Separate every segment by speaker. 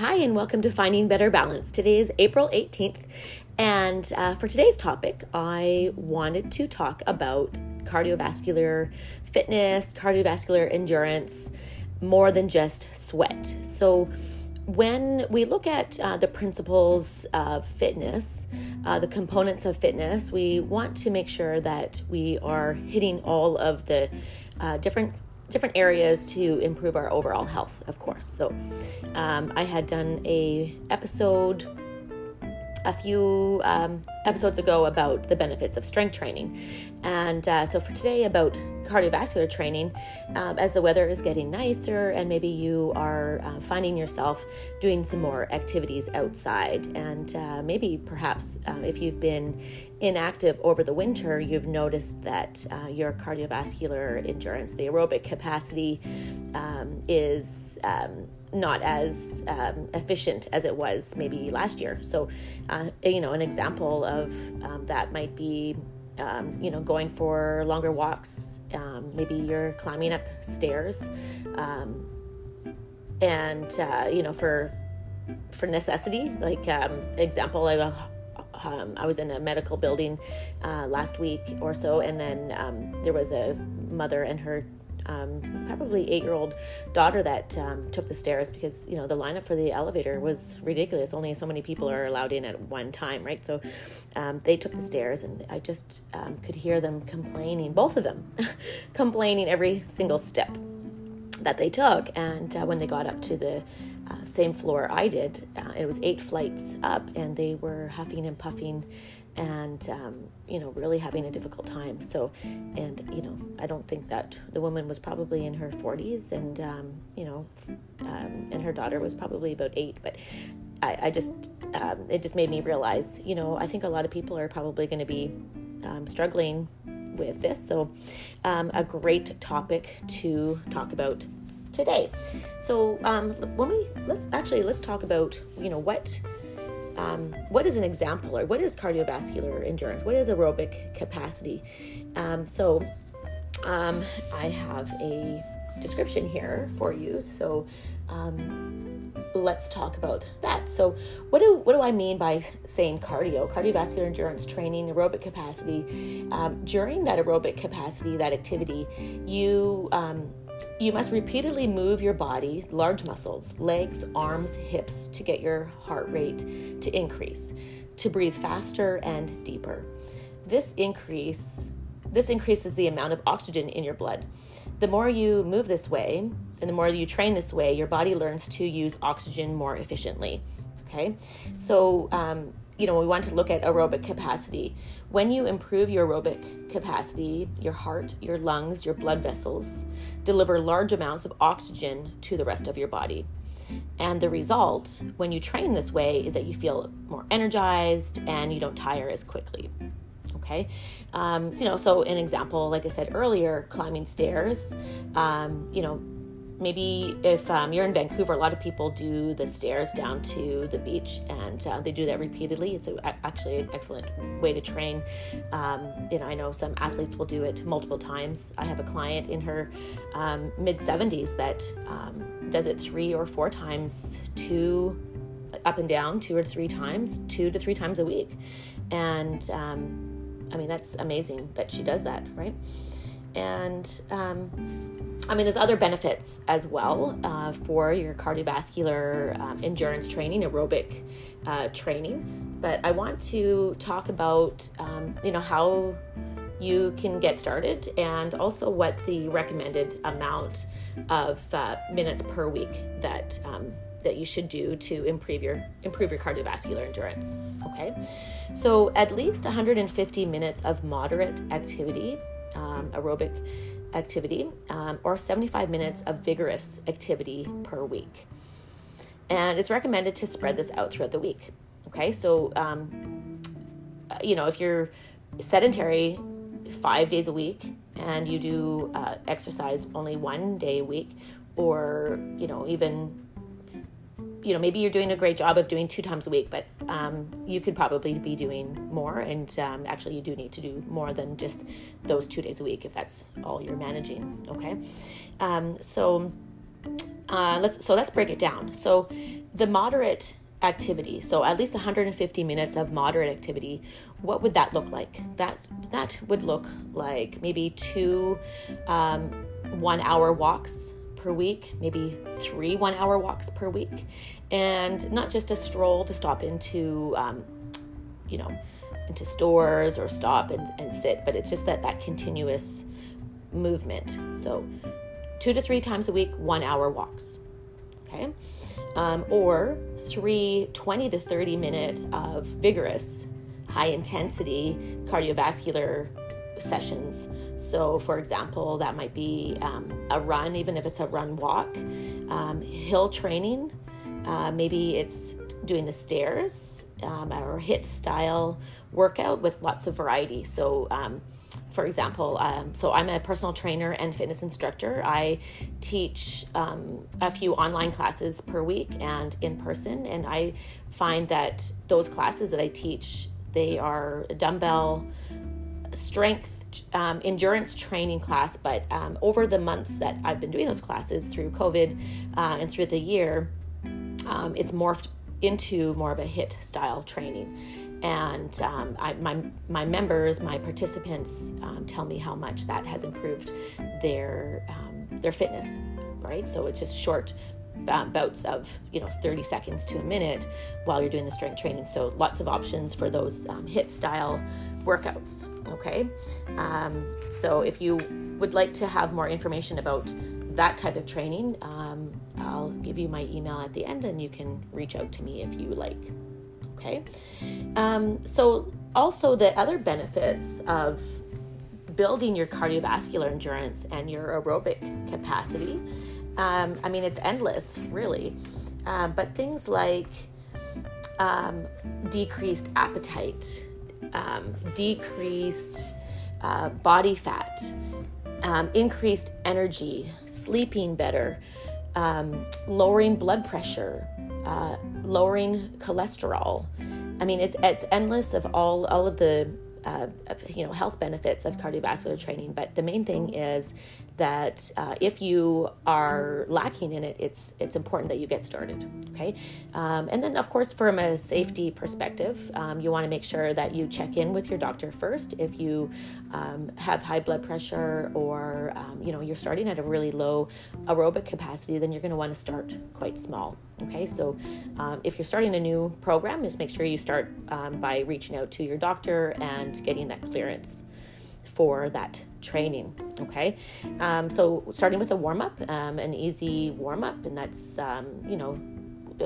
Speaker 1: Hi, and welcome to Finding Better Balance. Today is April 18th, and uh, for today's topic, I wanted to talk about cardiovascular fitness, cardiovascular endurance, more than just sweat. So, when we look at uh, the principles of fitness, uh, the components of fitness, we want to make sure that we are hitting all of the uh, different different areas to improve our overall health, of course. So, um, I had done a episode a few um, episodes ago about the benefits of strength training, and uh, so for today about cardiovascular training, um, as the weather is getting nicer and maybe you are uh, finding yourself doing some more activities outside, and uh, maybe perhaps uh, if you've been inactive over the winter, you've noticed that uh, your cardiovascular endurance, the aerobic capacity, um, is um, not as um, efficient as it was maybe last year. So, uh, you know, an example of um, that might be, um, you know, going for longer walks. Um, maybe you're climbing up stairs, and uh, you know, for for necessity, like example, I um, I was in a medical building uh, last week or so, and then um, there was a mother and her um, probably eight year old daughter that um, took the stairs because you know the lineup for the elevator was ridiculous. Only so many people are allowed in at one time, right? So um, they took the stairs, and I just um, could hear them complaining, both of them complaining every single step that they took. And uh, when they got up to the uh, same floor I did. Uh, it was eight flights up, and they were huffing and puffing, and um, you know, really having a difficult time. So, and you know, I don't think that the woman was probably in her 40s, and um, you know, um, and her daughter was probably about eight. But I, I just, um, it just made me realize, you know, I think a lot of people are probably going to be um, struggling with this. So, um, a great topic to talk about today. So um, when we let's actually let's talk about you know what um, what is an example or what is cardiovascular endurance? What is aerobic capacity? Um, so um, I have a description here for you. So um, let's talk about that. So what do what do I mean by saying cardio? Cardiovascular endurance training, aerobic capacity. Um, during that aerobic capacity, that activity, you um, you must repeatedly move your body, large muscles, legs, arms, hips, to get your heart rate to increase, to breathe faster and deeper. This increase this increases the amount of oxygen in your blood. The more you move this way, and the more you train this way, your body learns to use oxygen more efficiently. Okay, so um, you know, we want to look at aerobic capacity. When you improve your aerobic capacity, your heart, your lungs, your blood vessels deliver large amounts of oxygen to the rest of your body. And the result, when you train this way, is that you feel more energized and you don't tire as quickly. Okay, um, so, you know, so an example, like I said earlier, climbing stairs. Um, you know, maybe if um, you're in Vancouver, a lot of people do the stairs down to the beach, and uh, they do that repeatedly. It's a, actually an excellent way to train. Um, know, I know some athletes will do it multiple times. I have a client in her um, mid 70s that um, does it three or four times, two up and down, two or three times, two to three times a week, and um, I mean that's amazing that she does that, right? And um, I mean, there's other benefits as well uh, for your cardiovascular um, endurance training, aerobic uh, training. But I want to talk about, um, you know, how you can get started and also what the recommended amount of uh, minutes per week that um, that you should do to improve your improve your cardiovascular endurance. Okay, so at least 150 minutes of moderate activity, um, aerobic activity um, or 75 minutes of vigorous activity per week. And it's recommended to spread this out throughout the week. Okay, so, um, you know, if you're sedentary five days a week and you do uh, exercise only one day a week, or, you know, even you know maybe you're doing a great job of doing two times a week but um, you could probably be doing more and um, actually you do need to do more than just those two days a week if that's all you're managing okay um, so uh, let's so let's break it down. So the moderate activity, so at least 150 minutes of moderate activity, what would that look like? That that would look like maybe two um, one hour walks per week, maybe three one hour walks per week, and not just a stroll to stop into, um, you know, into stores or stop and, and sit, but it's just that that continuous movement. So, two to three times a week, one hour walks. Okay. Um, or three 20 to 30 minute of vigorous, high intensity cardiovascular sessions. So, for example, that might be um, a run, even if it's a run walk, um, hill training, uh, maybe it's doing the stairs um, or HIIT style workout with lots of variety. So, um, for example, um, so I'm a personal trainer and fitness instructor. I teach um, a few online classes per week and in person, and I find that those classes that I teach they are dumbbell strength um, endurance training class, but um, over the months that I've been doing those classes through COVID uh, and through the year, um, it's morphed into more of a HIIT style training. And um, I, my, my members, my participants um, tell me how much that has improved their, um, their fitness, right? So it's just short bouts of you know 30 seconds to a minute while you're doing the strength training. So lots of options for those um, HIIT style workouts okay? Um, so if you would like to have more information about that type of training um, i'll give you my email at the end and you can reach out to me if you like okay? Um, so also the other benefits of building your cardiovascular endurance and your aerobic capacity um, i mean it's endless really um, but things like um, decreased appetite um, decreased uh, body fat, um, increased energy, sleeping better, lowering blood pressure, uh, lowering cholesterol. I mean, it's it's endless of all all of the uh, you know health benefits of cardiovascular training. But the main thing is that uh, if you are lacking in it, it's it's important that you get started. Okay, um, and then of course from a safety perspective, um, you want to make sure that you check in with your doctor first. If you um, have high blood pressure or um, you know you're starting at a really low aerobic capacity, then you're going to want to start quite small. Okay, so um, if you're starting a new program, just make sure you start um, by reaching out to your doctor and getting that clearance for that training. Okay, um, so starting with a warm up, um, an easy warm up, and that's um, you know,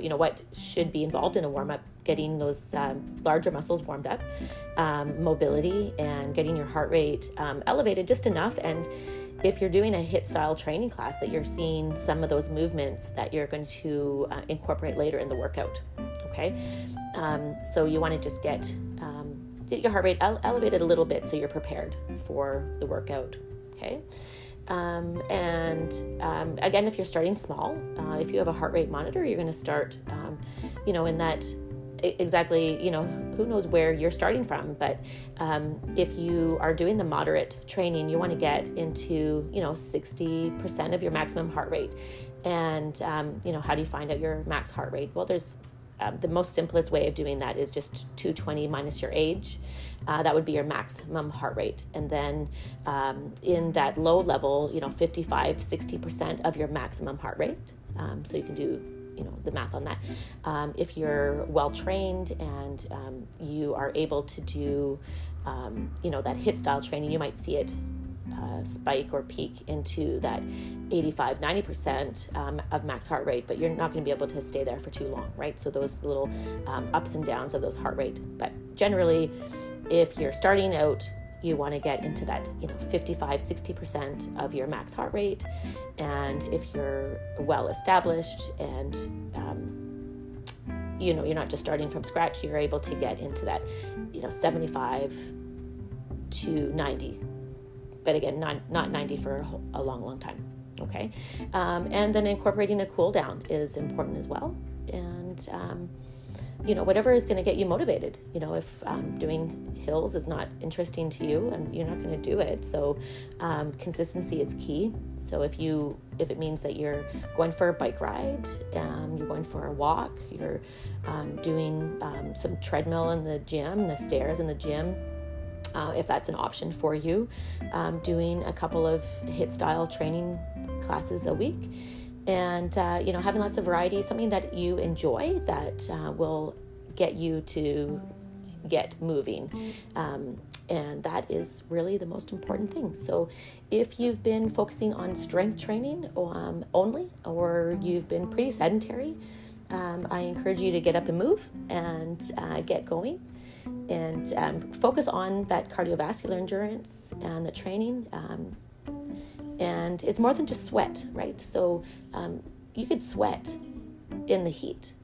Speaker 1: you know what should be involved in a warm up, getting those um, larger muscles warmed up, mobility, and getting your heart rate elevated just enough. And if you're doing a HIIT style training class, that you're seeing some of those movements that you're going to uh, incorporate later in the workout. Okay, so you want to just get get your heart rate ele- elevated a little bit so you're prepared for the workout. Okay. Um, and um, again, if you're starting small, uh, if you have a heart rate monitor, you're going to start, um, you know, in that exactly, you know, who knows where you're starting from. But um, if you are doing the moderate training, you want to get into, you know, 60% of your maximum heart rate. And, um, you know, how do you find out your max heart rate? Well, there's um, the most simplest way of doing that is just 220 minus your age. Uh, that would be your maximum heart rate. And then um, in that low level, you know, 55 to 60% of your maximum heart rate. Um, so you can do you know the math on that. Um, if you're well trained and um, you are able to do um, you know that HIIT style training you might see it uh, spike or peak into that 85 90% um, of max heart rate but you're not going to be able to stay there for too long right? So those little um, ups and downs of those heart rate. But generally if you're starting out you want to get into that you know 55 60% of your max heart rate and if you're well established and um, you know you're not just starting from scratch you're able to get into that you know 75 to 90 but again, not, not 90 for a, long, long time. Okay. Um, and then incorporating a cool down is important as well. And um, you know, whatever is going to get you motivated. You know, if um, doing hills is not interesting to you, and you're not going to do it. So, um, consistency is key. So if you if it means that you're going for a bike ride, um, you're going for a walk, you're um, doing um, some treadmill in the gym, the stairs in the gym, uh, if that's an option for you, um, doing a couple of HIIT style training classes a week, and uh, you know having lots of variety, something that you enjoy that uh, will get you to get moving. Um, and that is really the most important thing. So, if you've been focusing on strength training um, only, or you've been pretty sedentary, um, I encourage you to get up and move and uh, get going and um, focus on that cardiovascular endurance and the training. And it's more than just sweat, right? So um, you could sweat in the heat,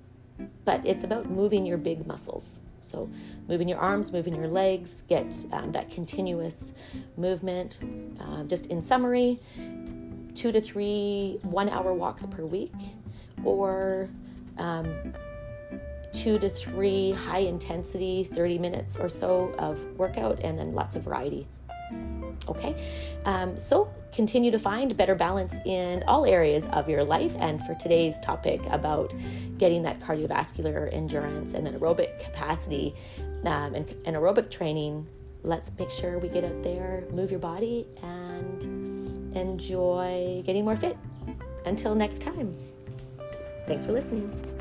Speaker 1: but it's about moving your big muscles. So, moving your arms, moving your legs, get um, that continuous movement. Uh, just in summary, two to three one hour walks per week, or um, two to three high intensity 30 minutes or so of workout and then lots of variety okay um, so continue to find better balance in all areas of your life. And for today's topic about getting that cardiovascular endurance and then aerobic capacity um, and, and aerobic training let's make sure we get out there move your body and enjoy getting more fit. Until next time. Thanks for listening